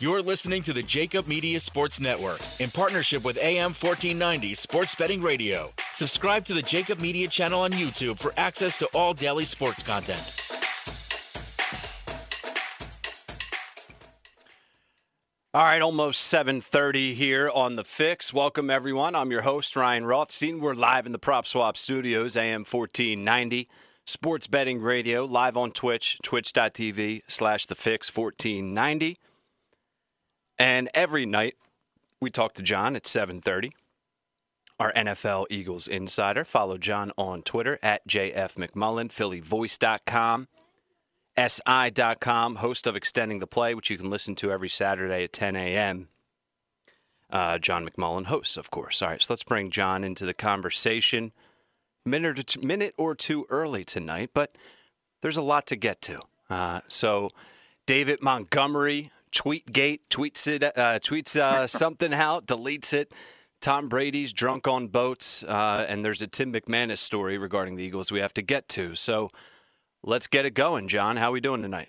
You're listening to the JAKIB Media Sports Network in partnership with AM 1490 Sports Betting Radio. Subscribe to the JAKIB Media channel on YouTube for access to all daily sports content. All right, almost 7:30 here on the Fix. Welcome everyone. I'm your host Ryan Rothstein. We're live in the Prop Swap Studios, AM 1490 Sports Betting Radio, live on Twitch, twitch.tv slash the Fix 1490. And every night we talk to John at 7:30. Our NFL Eagles insider. Follow John on Twitter at JF McMullen, PhillyVoice.com, SI.com, host of Extending the Play, which you can listen to every Saturday at 10 a.m. Uh, John McMullen hosts, of course. All right, so let's bring John into the conversation. Minute or two, minute or two early tonight, but there's a lot to get to. Uh, so, David Montgomery, Tweetgate, tweets it, uh, tweets uh, something out, deletes it. Tom Brady's drunk on boats, uh, and there's a Tim McManus story regarding the Eagles we have to get to. So let's get it going, John. How are we doing tonight?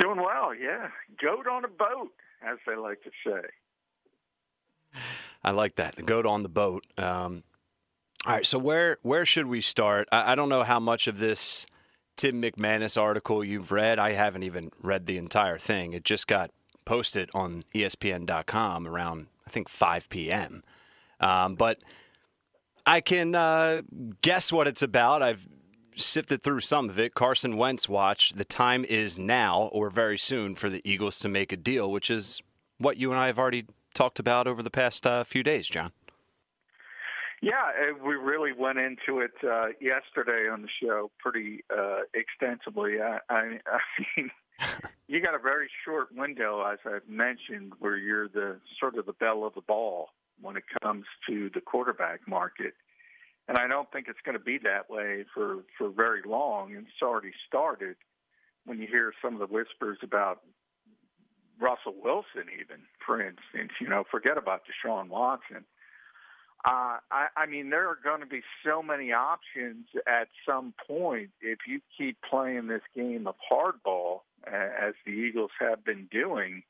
Doing well, yeah. Goat on a boat, as they like to say. I like that. The goat on the boat. Um, all right, so where where should we start? I, I don't know how much of this Tim McManus article you've read. I haven't even read the entire thing. It just got posted on ESPN.com around I think 5 p.m. Um, but I can uh, guess what it's about. I've sifted through some of it. Carson Wentz watch. The time is now or very soon for the Eagles to make a deal, which is what you and I have already talked about over the past uh, few days, John. Yeah, we really went into it uh, yesterday on the show pretty uh, extensively. I, I, I mean, you got a very short window, as I've mentioned, where you're the sort of the belle of the ball when it comes to the quarterback market. And I don't think it's going to be that way for, for very long. And it's already started when you hear some of the whispers about Russell Wilson, even, for instance. You know, forget about Deshaun Watson. Uh, I, I mean, there are going to be so many options at some point if you keep playing this game of hardball, as the Eagles have been doing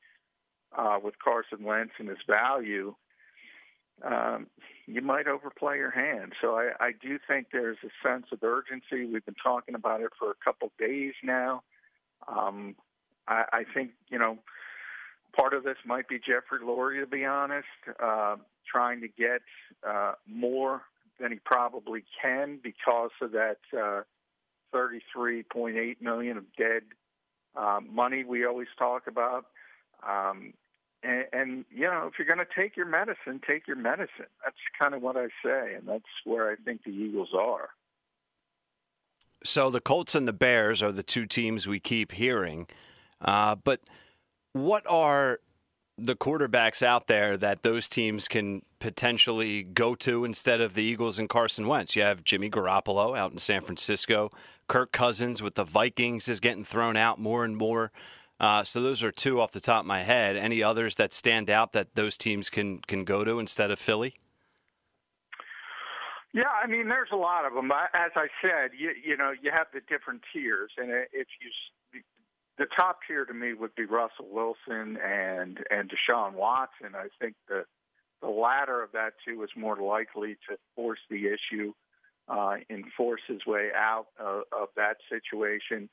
uh, with Carson Wentz and his value. Um, you might overplay your hand. So I, I do think there's a sense of urgency. We've been talking about it for a couple days now. Um, I, I think you know part of this might be Jeffrey Lurie, to be honest. Uh, trying to get uh, more than he probably can because of that uh, 33.8 million of dead uh, money we always talk about. Um, and, and you know, if you're going to take your medicine, take your medicine. That's kind of what I say, and that's where I think the Eagles are. So the Colts and the Bears are the two teams we keep hearing, uh, but what are the quarterbacks out there that those teams can potentially go to instead of the Eagles and Carson Wentz. You have Jimmy Garoppolo out in San Francisco. Kirk Cousins with the Vikings is getting thrown out more and more. Uh, so those are two off the top of my head. Any others that stand out that those teams can can go to instead of Philly? Yeah, I mean, there's a lot of them. As I said, you you know, you have the different tiers, and if you the top tier to me would be Russell Wilson and and Deshaun Watson. I think the the latter of that two is more likely to force the issue uh, and force his way out of, of that situation.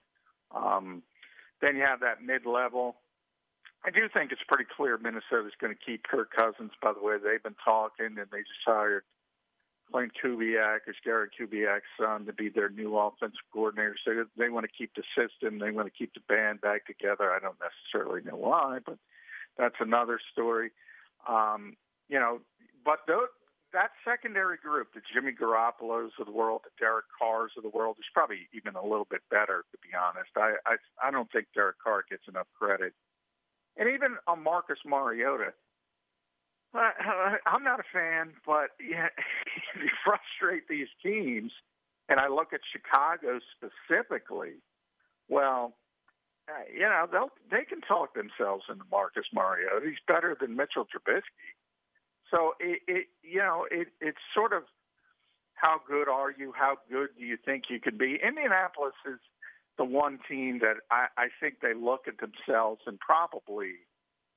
Um, then you have that mid level. I do think it's pretty clear Minnesota's going to keep Kirk Cousins. By the way, they've been talking, and they just hired Klint Kubiak as Gary Kubiak's son to be their new offensive coordinator. So they want to keep the system. They want to keep the band back together. I don't necessarily know why, but that's another story. Um, you know, but those, that secondary group, the Jimmy Garoppolo's of the world, the Derek Carr's of the world, is probably even a little bit better, to be honest. I I, I don't think Derek Carr gets enough credit, and even on Marcus Mariota I'm not a fan, but yeah, you frustrate these teams, and I look at Chicago specifically. Well, uh, you know they'll they can talk themselves into Marcus Mariota. He's better than Mitchell Trubisky. So it, it you know it it's sort of how good are you? How good do you think you could be? Indianapolis is the one team that I, I think they look at themselves and probably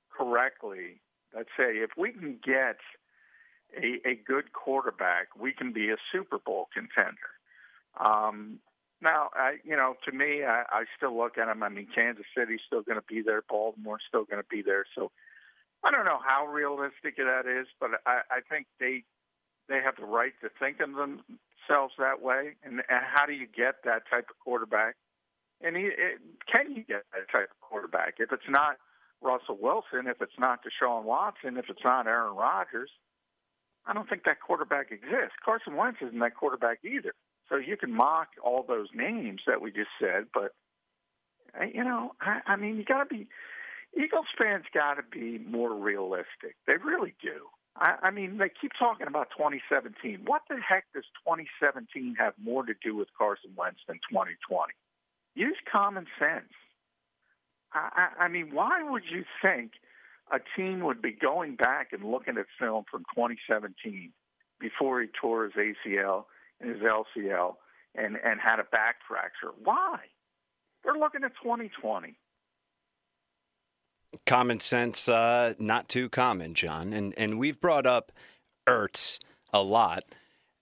correctly Let's say if we can get a, a good quarterback, we can be a Super Bowl contender. Um, now, I, you know, to me, I, I still look at them. I mean, Kansas City's still going to be there. Baltimore's still going to be there. So I don't know how realistic that is, but I, I think they they have the right to think of themselves that way. And, and how do you get that type of quarterback? And he, it, can you get that type of quarterback? If it's not Russell Wilson, if it's not Deshaun Watson, if it's not Aaron Rodgers, I don't think that quarterback exists. Carson Wentz isn't that quarterback either. So you can mock all those names that we just said, but uh, you know, I, I mean, you got to be Eagles fans got to be more realistic. They really do. I, I mean, they keep talking about 2017. What the heck does 2017 have more to do with Carson Wentz than 2020? Use common sense. I, I, I mean, why would you think a team would be going back and looking at film from 2017 before he tore his ACL and his LCL and, and had a back fracture? Why? They're looking at 2020. Common sense, uh, not too common, John. And and we've brought up Ertz a lot.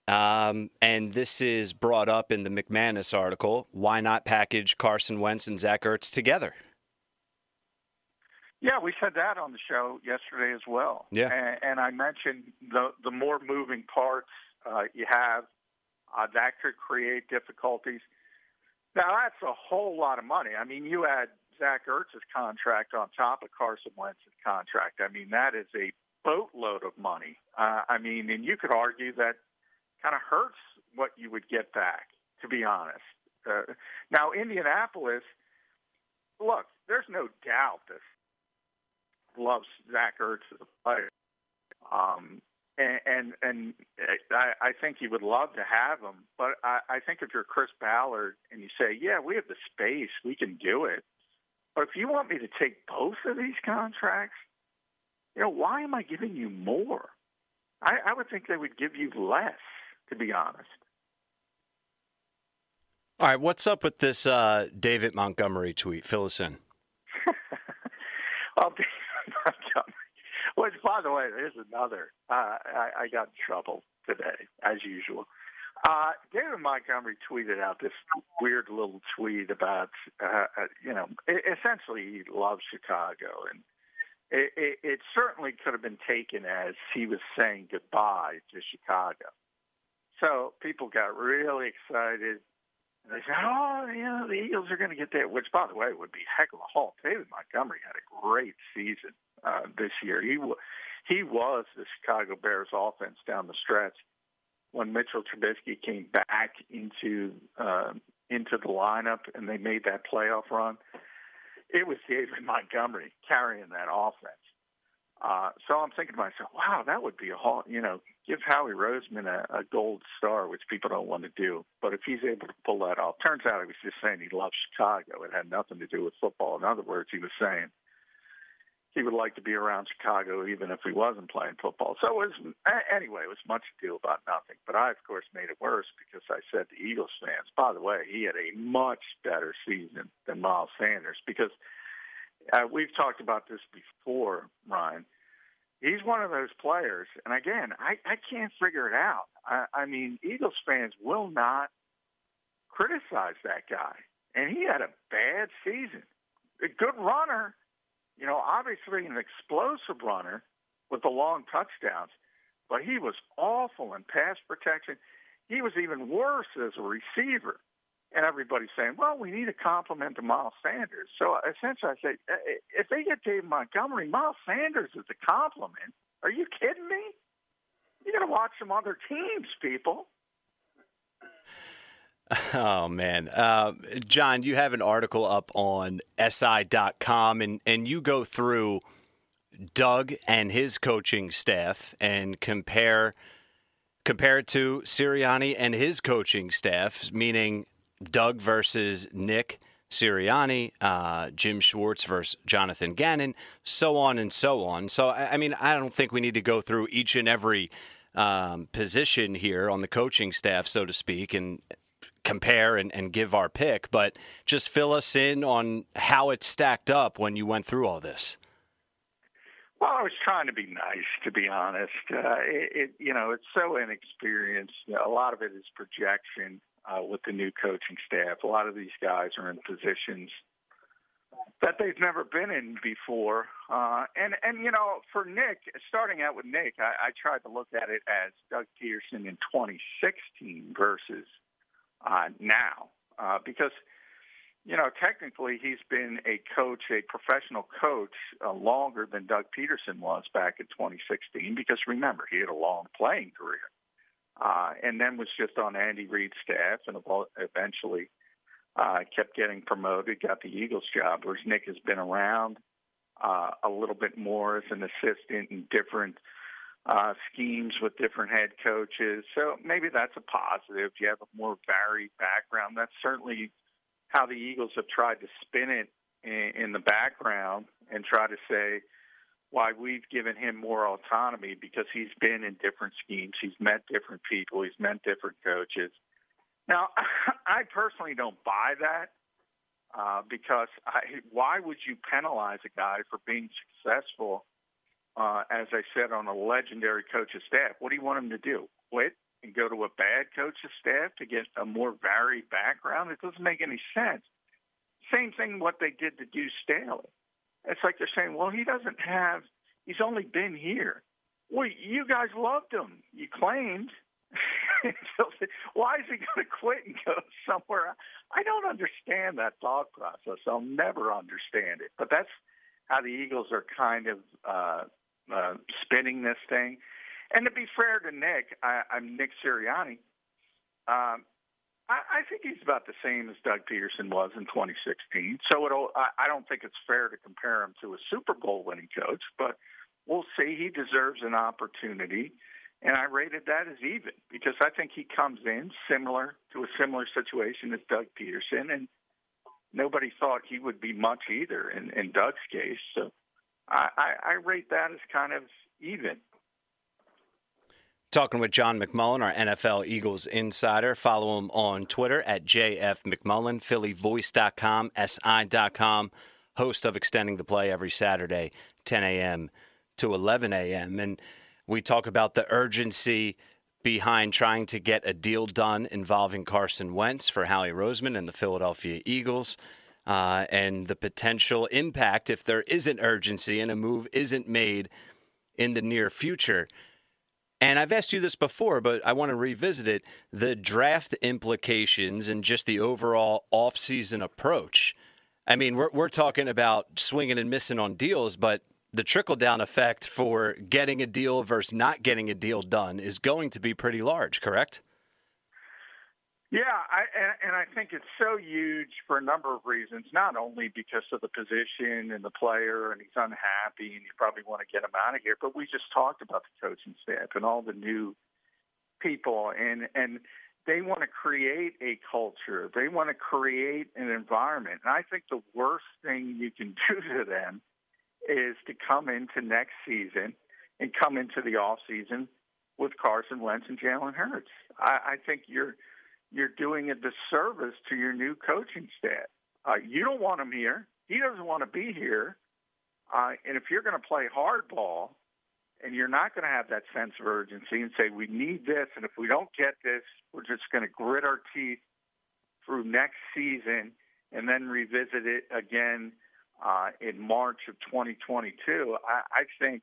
Um, and this is brought up in the McManus article. Why not package Carson Wentz and Zach Ertz together? Yeah, we said that on the show yesterday as well. Yeah, and, and I mentioned the the more moving parts uh, you have, uh, that could create difficulties. Now that's a whole lot of money. I mean, you add Zach Ertz's contract on top of Carson Wentz's contract. I mean, that is a boatload of money. Uh, I mean, and you could argue that kind of hurts what you would get back. To be honest, uh, now Indianapolis. Look, there's no doubt that loves Zach Ertz as a player. Um, and and, and I, I think he would love to have him, but I, I think if you're Chris Ballard and you say, "Yeah, we have the space, we can do it," but if you want me to take both of these contracts, you know, why am I giving you more? I, I would think they would give you less, to be honest. All right, what's up with this uh, David Montgomery tweet? Fill us in. well, Which, by the way, there's another. Uh, I, I got in trouble today, as usual. Uh, David Montgomery tweeted out this weird little tweet about, uh, uh you know, essentially he loves Chicago, and it, it, it certainly could have been taken as he was saying goodbye to Chicago. So people got really excited. And they said, "Oh, you know, the Eagles are going to get there," which, by the way, would be heck of a haul. David Montgomery had a great season uh, this year. He he was the Chicago Bears offense down the stretch when Mitchell Trubisky came back into uh, into the lineup and they made that playoff run. It was David Montgomery carrying that offense. Uh, so I'm thinking to myself, wow, that would be a whole, you know, give Howie Roseman a, a gold star, which people don't want to do. But if he's able to pull that off, turns out he was just saying he loves Chicago. It had nothing to do with football. In other words, he was saying he would like to be around Chicago even if he wasn't playing football. So it was anyway, it was much ado about nothing. But I, of course, made it worse because I said to Eagles fans, by the way, he had a much better season than Miles Sanders because uh, we've talked about this before, Ryan. He's one of those players, and again, I, I can't figure it out. I, I mean, Eagles fans will not criticize that guy, and he had a bad season. A good runner, you know, obviously an explosive runner with the long touchdowns, but he was awful in pass protection. He was even worse as a receiver. And everybody's saying, well, we need a complement to Miles Sanders. So essentially, I say, uh, if they get Dave Montgomery, Miles Sanders is a complement. Are you kidding me? You got to watch some other teams, people. Oh man, uh, John, you have an article up on SI.com, and and you go through Doug and his coaching staff and compare compare it to Sirianni and his coaching staff, meaning Doug versus Nick Sirianni, uh, Jim Schwartz versus Jonathan Gannon, so on and so on. So I, I mean, I don't think we need to go through each and every um, position here on the coaching staff, so to speak, and compare and, and give our pick, but just fill us in on how it stacked up when you went through all this. Well, I was trying to be nice, to be honest. Uh, it, it, you know, it's so inexperienced. A lot of it is projection uh, with the new coaching staff. A lot of these guys are in positions that they've never been in before. Uh, and and you know, for Nick, starting out with Nick, I, I tried to look at it as Doug Pederson in 2016 versus uh, now, uh, because you know technically he's been a coach, a professional coach, uh, longer than Doug Pederson was back in 2016. Because remember, he had a long playing career, uh, and then was just on Andy Reid's staff, and eventually uh, kept getting promoted, got the Eagles job. Whereas Nick has been around uh, a little bit more as an assistant in different uh, schemes with different head coaches. So maybe that's a positive. You have a more varied background. That's certainly how the Eagles have tried to spin it in, in the background and try to say why we've given him more autonomy because he's been in different schemes. He's met different people. He's met different coaches. Now, I personally don't buy that uh, because I, why would you penalize a guy for being successful – uh, as I said, on a legendary coach's staff. What do you want him to do? Quit and go to a bad coach's staff to get a more varied background? It doesn't make any sense. Same thing what they did to Deuce Staley. It's like they're saying, well, he doesn't have, he's only been here. Well, you guys loved him. You claimed. Why is he going to quit and go somewhere? I don't understand that thought process. I'll never understand it. But that's how the Eagles are kind of uh, uh, spinning this thing. And to be fair to Nick, I, I'm Nick Sirianni. Um, I, I think he's about the same as Doug Pederson was in 2016. So it'll, I, I don't think it's fair to compare him to a Super Bowl winning coach, but we'll see. He deserves an opportunity. And I rated that as even because I think he comes in similar to a similar situation as Doug Pederson. and nobody thought he would be much either in, in Doug's case. So I, I, rate that as kind of even. Talking with John McMullen, our NFL Eagles insider. Follow him on Twitter at JF McMullen, PhillyVoice.com, SI.com, host of Extending the Play every Saturday, 10 a.m. to 11 a.m. And we talk about the urgency behind trying to get a deal done involving Carson Wentz for Howie Roseman and the Philadelphia Eagles uh, and the potential impact if there isn't urgency and a move isn't made in the near future. And I've asked you this before, but I want to revisit it the draft implications and just the overall offseason approach. I mean, we're, we're talking about swinging and missing on deals, but the trickle down effect for getting a deal versus not getting a deal done is going to be pretty large, correct? Yeah, I, and, and I think it's so huge for a number of reasons. Not only because of the position and the player, and he's unhappy, and you probably want to get him out of here. But we just talked about the coaching staff and all the new people, and and they want to create a culture. They want to create an environment. And I think the worst thing you can do to them is to come into next season and come into the off season with Carson Wentz and Jalen Hurts. I, I think you're you're doing a disservice to your new coaching staff. Uh, you don't want him here. He doesn't want to be here. Uh, and if you're going to play hardball and you're not going to have that sense of urgency and say, we need this, and if we don't get this, we're just going to grit our teeth through next season and then revisit it again uh, in March of 2022, I, I think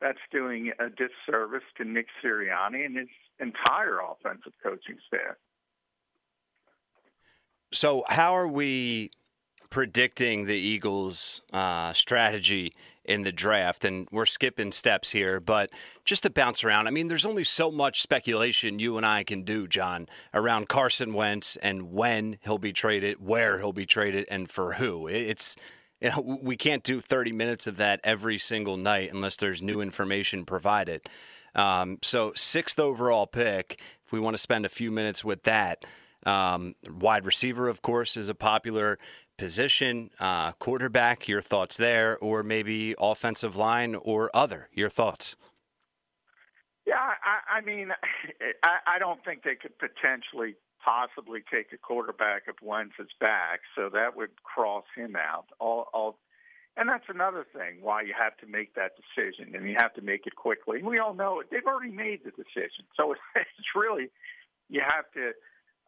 that's doing a disservice to Nick Sirianni and his entire offensive coaching staff. So, how are we predicting the Eagles' uh, strategy in the draft? And we're skipping steps here, but just to bounce around, I mean, there's only so much speculation you and I can do, John, around Carson Wentz and when he'll be traded, where he'll be traded, and for who. It's you know, we can't do 30 minutes of that every single night unless there's new information provided. Um, so, sixth overall pick, if we want to spend a few minutes with that. Um, wide receiver, of course, is a popular position. Uh, quarterback, your thoughts there, or maybe offensive line or other, your thoughts? Yeah, I, I mean, I, I don't think they could potentially possibly take a quarterback if Wentz is back, so that would cross him out. All, all, and that's another thing why you have to make that decision, and you have to make it quickly. We all know it. they've already made the decision, so it's really you have to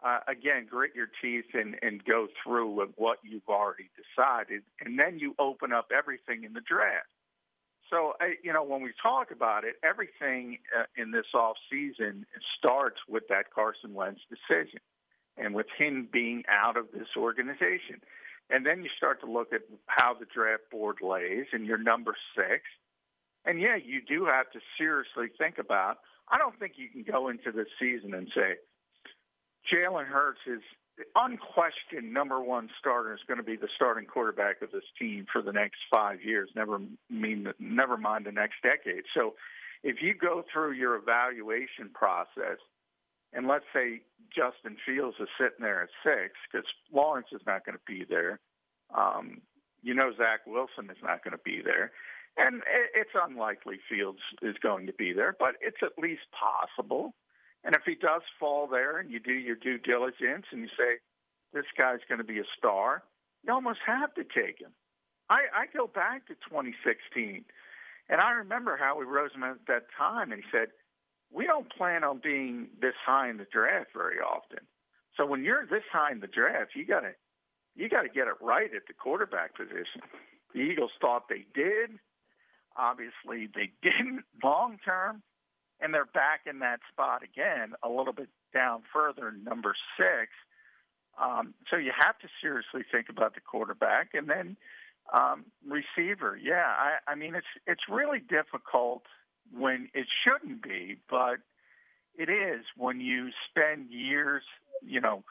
uh, again, grit your teeth and, and go through with what you've already decided, and then you open up everything in the draft. So, I, you know, when we talk about it, everything uh, in this off season starts with that Carson Wentz decision, and with him being out of this organization. And then you start to look at how the draft board lays, and you're number six. And yeah, you do have to seriously think about. I don't think you can go into this season and say, Jalen Hurts is unquestioned number one starter is going to be the starting quarterback of this team for the next five years. Never mean never mind the next decade. So, if you go through your evaluation process, and let's say Justin Fields is sitting there at six because Lawrence is not going to be there. Um, you know Zach Wilson is not going to be there. And it's unlikely Fields is going to be there, but it's at least possible. And if he does fall there and you do your due diligence and you say, this guy's going to be a star, you almost have to take him. I, I go back to 2016, and I remember Howie Roseman at that time, and he said, we don't plan on being this high in the draft very often. So when you're this high in the draft, you got to you got to get it right at the quarterback position. The Eagles thought they did. Obviously, they didn't long term and they're back in that spot again, a little bit down further, number six. Um, so you have to seriously think about the quarterback, and then um, receiver. Yeah, I, I mean it's it's really difficult when it shouldn't be, but it is when you spend years, you know,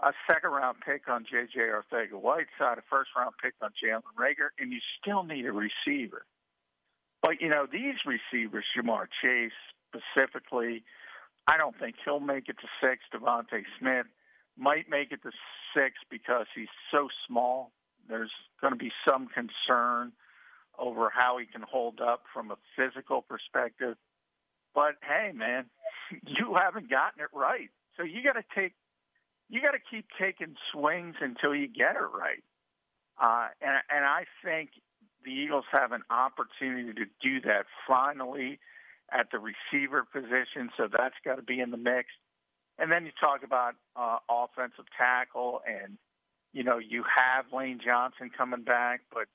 a second round pick on J.J. Arcega-Whiteside, a first round pick on Jalen Reagor, and you still need a receiver. But you know these receivers, Ja'Marr Chase, specifically. I don't think he'll make it to six. DeVonta Smith might make it to six because he's so small. There's going to be some concern over how he can hold up from a physical perspective. But hey, man, you haven't gotten it right. So you got to take, you got to keep taking swings until you get it right. Uh, and and I think the Eagles have an opportunity to do that finally at the receiver position, so that's got to be in the mix. And then you talk about uh, offensive tackle, and you know you have Lane Johnson coming back, but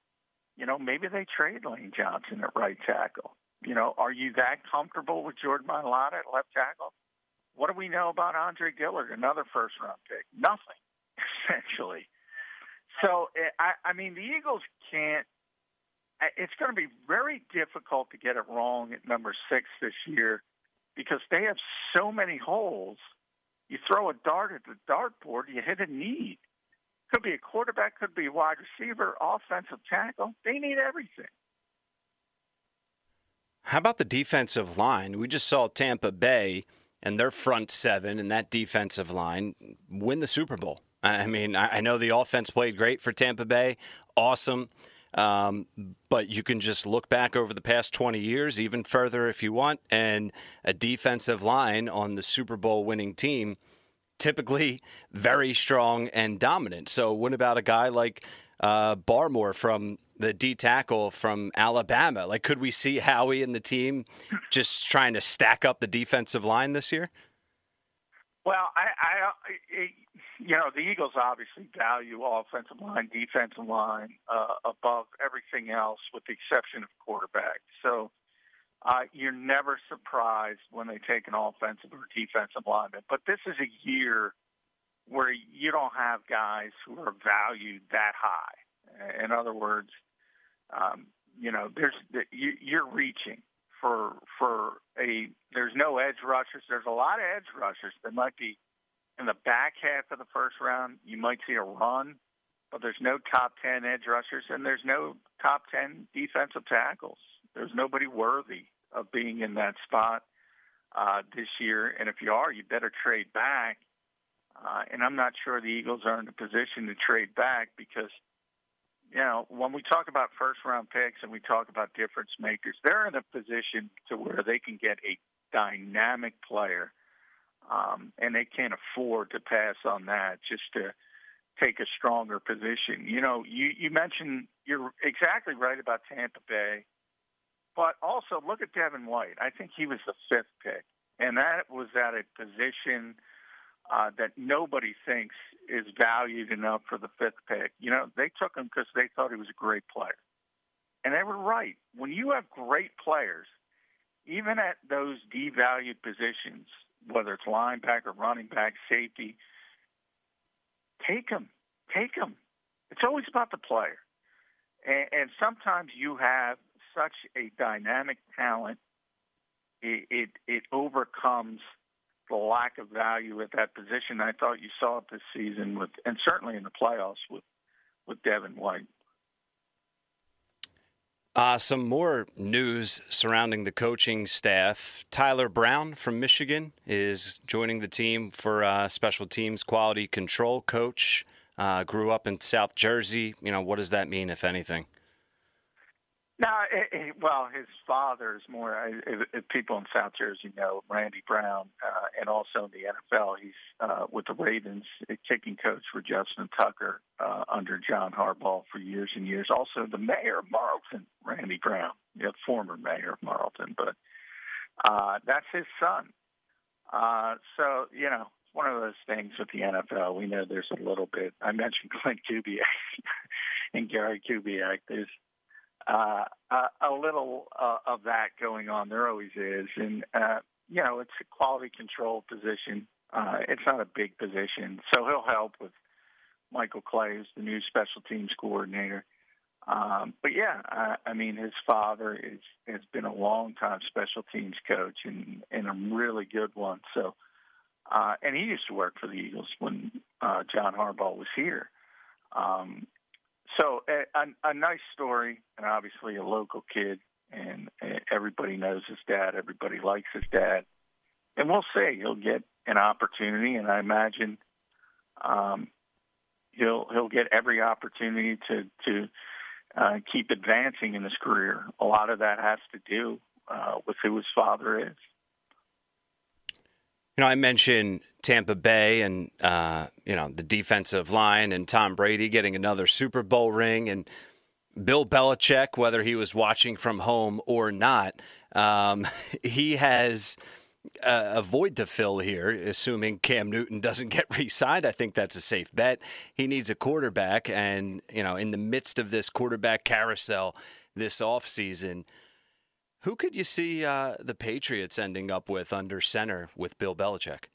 you know maybe they trade Lane Johnson at right tackle. You know, are you that comfortable with Jordan Mailata at left tackle? What do we know about Andre Dillard, another first round pick? Nothing, essentially. So eh, I, I mean, the Eagles can't it's going to be very difficult to get it wrong at number six this year because they have so many holes You throw a dart at the dartboard, you hit a need. Could be a quarterback, could be a wide receiver, offensive tackle. They need everything. How about the defensive line? We just saw Tampa Bay and their front seven and that defensive line win the Super Bowl. I mean, I know the offense played great for Tampa Bay, awesome. Um, but you can just look back over the past 20 years, even further if you want, and a defensive line on the Super Bowl winning team typically very strong and dominant. So, what about a guy like uh, Barmore from the D tackle from Alabama? Like, could we see Howie and the team just trying to stack up the defensive line this year? Well, I, I you know, the Eagles obviously value offensive line, defensive line uh, above everything else, with the exception of quarterback. So uh, you're never surprised when they take an offensive or defensive lineman. But this is a year where you don't have guys who are valued that high. In other words, um, you know, there's you, you're reaching for for a. There's no edge rushers. There's a lot of edge rushers that might be in the back half of the first round. You might see a run, but there's no top ten edge rushers, and there's no top ten defensive tackles. There's nobody worthy of being in that spot uh, this year. And if you are, you better trade back. Uh, and I'm not sure the Eagles are in a position to trade back because, you know, when we talk about first round picks and we talk about difference makers, they're in a position to where they can get a dynamic player. Um, and they can't afford to pass on that just to take a stronger position. You know, you, you mentioned you're exactly right about Tampa Bay. But also look at Devin White. I think he was the fifth pick, and that was at a position uh, that nobody thinks is valued enough for the fifth pick. You know, they took him because they thought he was a great player, and they were right. When you have great players, even at those devalued positions, whether it's linebacker, running back, safety, take them, take them. It's always about the player, and, and sometimes you have such a dynamic talent, it, it, it overcomes the lack of value at that position. I thought you saw it this season with, and certainly in the playoffs with, with Devin White. Uh, some more news surrounding the coaching staff. Tyler Brown from Michigan is joining the team for uh, special teams quality control coach. Uh, grew up in South Jersey. You know, what does that mean, if anything? No, it, it, well, his father is more. If people in South Jersey know Randy Brown, uh, and also in the NFL, he's uh, with the Ravens, kicking coach for Justin Tucker uh, under John Harbaugh for years and years. Also, the mayor of Marlton, Randy Brown, the former mayor of Marlton, but uh, that's his son. Uh, so you know, it's one of those things with the NFL. We know there's a little bit. I mentioned Klint Kubiak and Gary Kubiak. There's uh, a, little uh, of that going on. There always is, and uh, you know it's a quality control position. Uh, it's not a big position, so he'll help with Michael Clay, who's the new special teams coordinator. Um, but yeah, I, I mean, his father is has been a long time special teams coach and and a really good one. So, uh, and he used to work for the Eagles when uh, John Harbaugh was here. Um, so a, a, a nice story, and obviously a local kid, and everybody knows his dad. Everybody likes his dad, and we'll see. He'll get an opportunity, and I imagine um, he'll he'll get every opportunity to to uh, keep advancing in his career. A lot of that has to do uh, with who his father is. You know, I mentioned Tampa Bay and uh, you know the defensive line and Tom Brady getting another Super Bowl ring and Bill Belichick, whether he was watching from home or not, um, he has uh, a void to fill here, assuming Cam Newton doesn't get re-signed. I think that's a safe bet. He needs a quarterback, and you know, in the midst of this quarterback carousel this offseason – who could you see uh, the Patriots ending up with under center with Bill Belichick?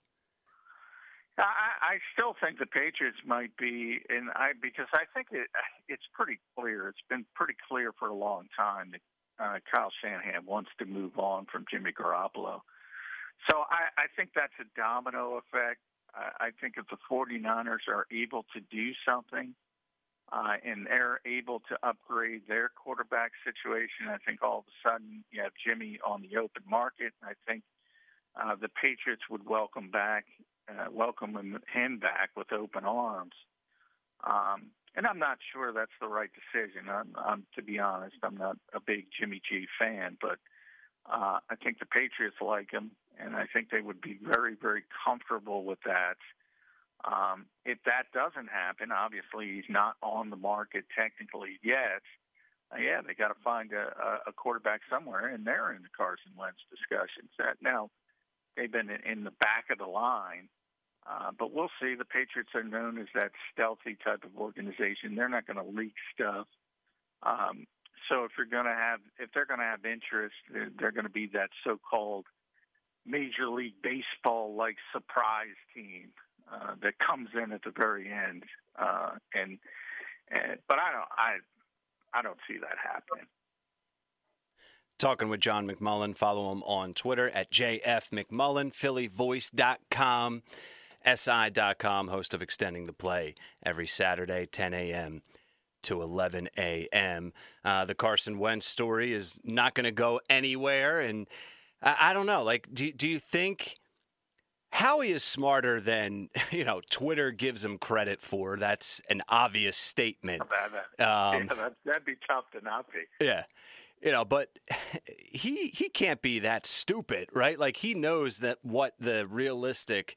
I, I still think the Patriots might be, and I because I think it, it's pretty clear. It's been pretty clear for a long time that uh, Kyle Shanahan wants to move on from Jimmy Garoppolo. So I, I think that's a domino effect. I think if the 49ers are able to do something uh, and they're able to upgrade their quarterback situation, I think all of a sudden you have Jimmy on the open market. I think uh, the Patriots would welcome back, uh, welcome him back with open arms. Um, and I'm not sure that's the right decision. I'm, I'm, to be honest, I'm not a big Jimmy G fan, but uh, I think the Patriots like him, and I think they would be very, very comfortable with that. Um, if that doesn't happen, obviously he's not on the market technically yet. Uh, yeah, they got to find a, a quarterback somewhere, and they're in the Carson Wentz discussions. That now they've been in the back of the line uh, but we'll see. The Patriots are known as that stealthy type of organization. They're not going to leak stuff. Um, so if you're going to have, if they're going to have interest, they're, they're going to be that so-called Major League Baseball like surprise team uh, that comes in at the very end. Uh, and, and but I don't, I, I don't see that happening. Talking with John McMullen. Follow him on Twitter at JFMcMullen, PhillyVoice.com. SI.com, host of Extending the Play, every Saturday, 10 a.m. to 11 a.m. Uh, the Carson Wentz story is not going to go anywhere. And I, I, don't know, like, do, do you think Howie is smarter than, you know, Twitter gives him credit for? That's an obvious statement. Um, yeah, that, that'd be tough to not be. Yeah you know but he he can't be that stupid right like he knows that what the realistic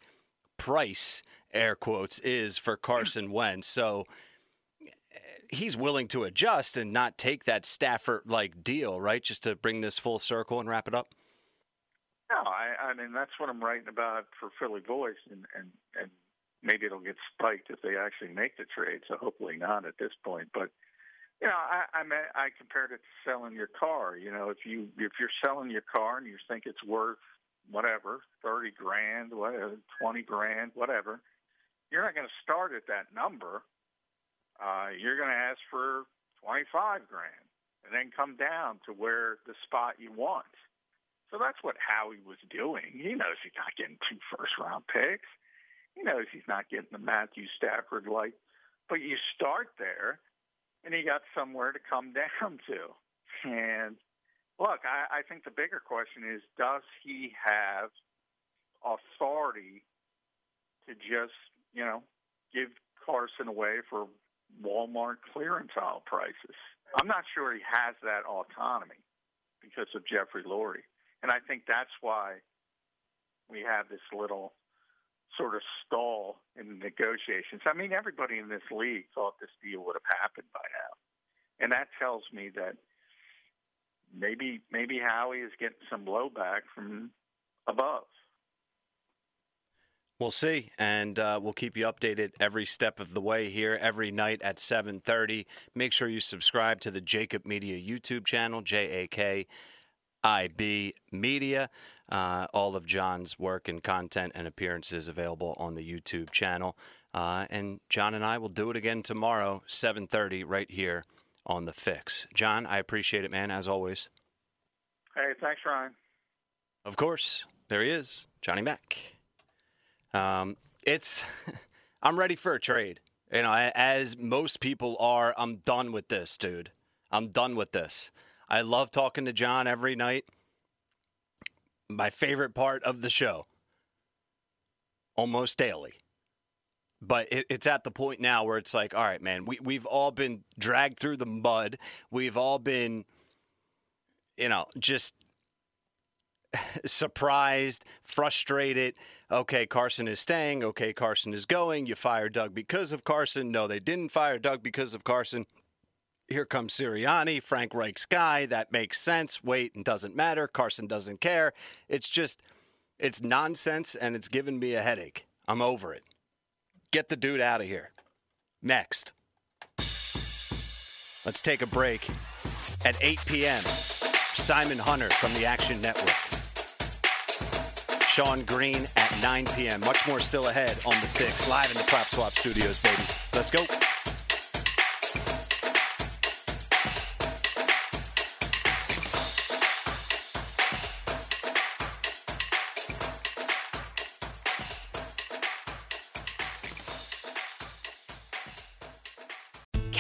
price, air quotes, is for Carson Wentz. So he's willing to adjust and not take that Stafford like deal, right? Just to bring this full circle and wrap it up. No, I, I mean that's what I'm writing about for Philly Voice, and, and and maybe it'll get spiked if they actually make the trade. So hopefully not at this point. But you know, I I, mean, I compared it to selling your car. You know, if you if you're selling your car and you think it's worth whatever, 30 grand, whatever, 20 grand, whatever, you're not going to start at that number. Uh, you're going to ask for 25 grand and then come down to where the spot you want. So that's what Howie was doing. He knows he's not getting two first round picks. He knows he's not getting the Matthew Stafford like, but you start there and he got somewhere to come down to. And Look, I, I think the bigger question is does he have authority to just, you know, give Carson away for Walmart clearance aisle prices? I'm not sure he has that autonomy because of Jeffrey Lurie. And I think that's why we have this little sort of stall in the negotiations. I mean, everybody in this league thought this deal would have happened by now. And that tells me that maybe maybe Howie is getting some blowback from above. We'll see, and uh, we'll keep you updated every step of the way here, every night at 7:30. Make sure you subscribe to the JAKIB Media YouTube channel, J A K I B Media. Uh, all of John's work and content and appearances available on the YouTube channel. Uh, and John and I will do it again tomorrow, 7:30, right here on the fix. John, I appreciate it, man, as always. Hey, thanks, Ryan. Of course. There he is, Johnny Mack. Um, it's, I'm ready for a trade. You know, as most people are, I'm done with this, dude. I'm done with this. I love talking to John every night. My favorite part of the show, almost daily but it, it's at the point now where it's like, all right, man, we we've all been dragged through the mud. We've all been, you know, just surprised, frustrated. Okay, Carson is staying. Okay, Carson is going. You fire Doug because of Carson. No, they didn't fire Doug because of Carson. Here comes Sirianni, Frank Reich's guy. That makes sense. Wait, and doesn't matter. Carson doesn't care. It's just, it's nonsense, and it's giving me a headache. I'm over it. Get the dude out of here. Next. Let's take a break. At 8 p.m., Simon Hunter from the Action Network. Sean Green at 9 p.m. Much more still ahead on The Fix, live in the Prop Swap studios, baby. Let's go.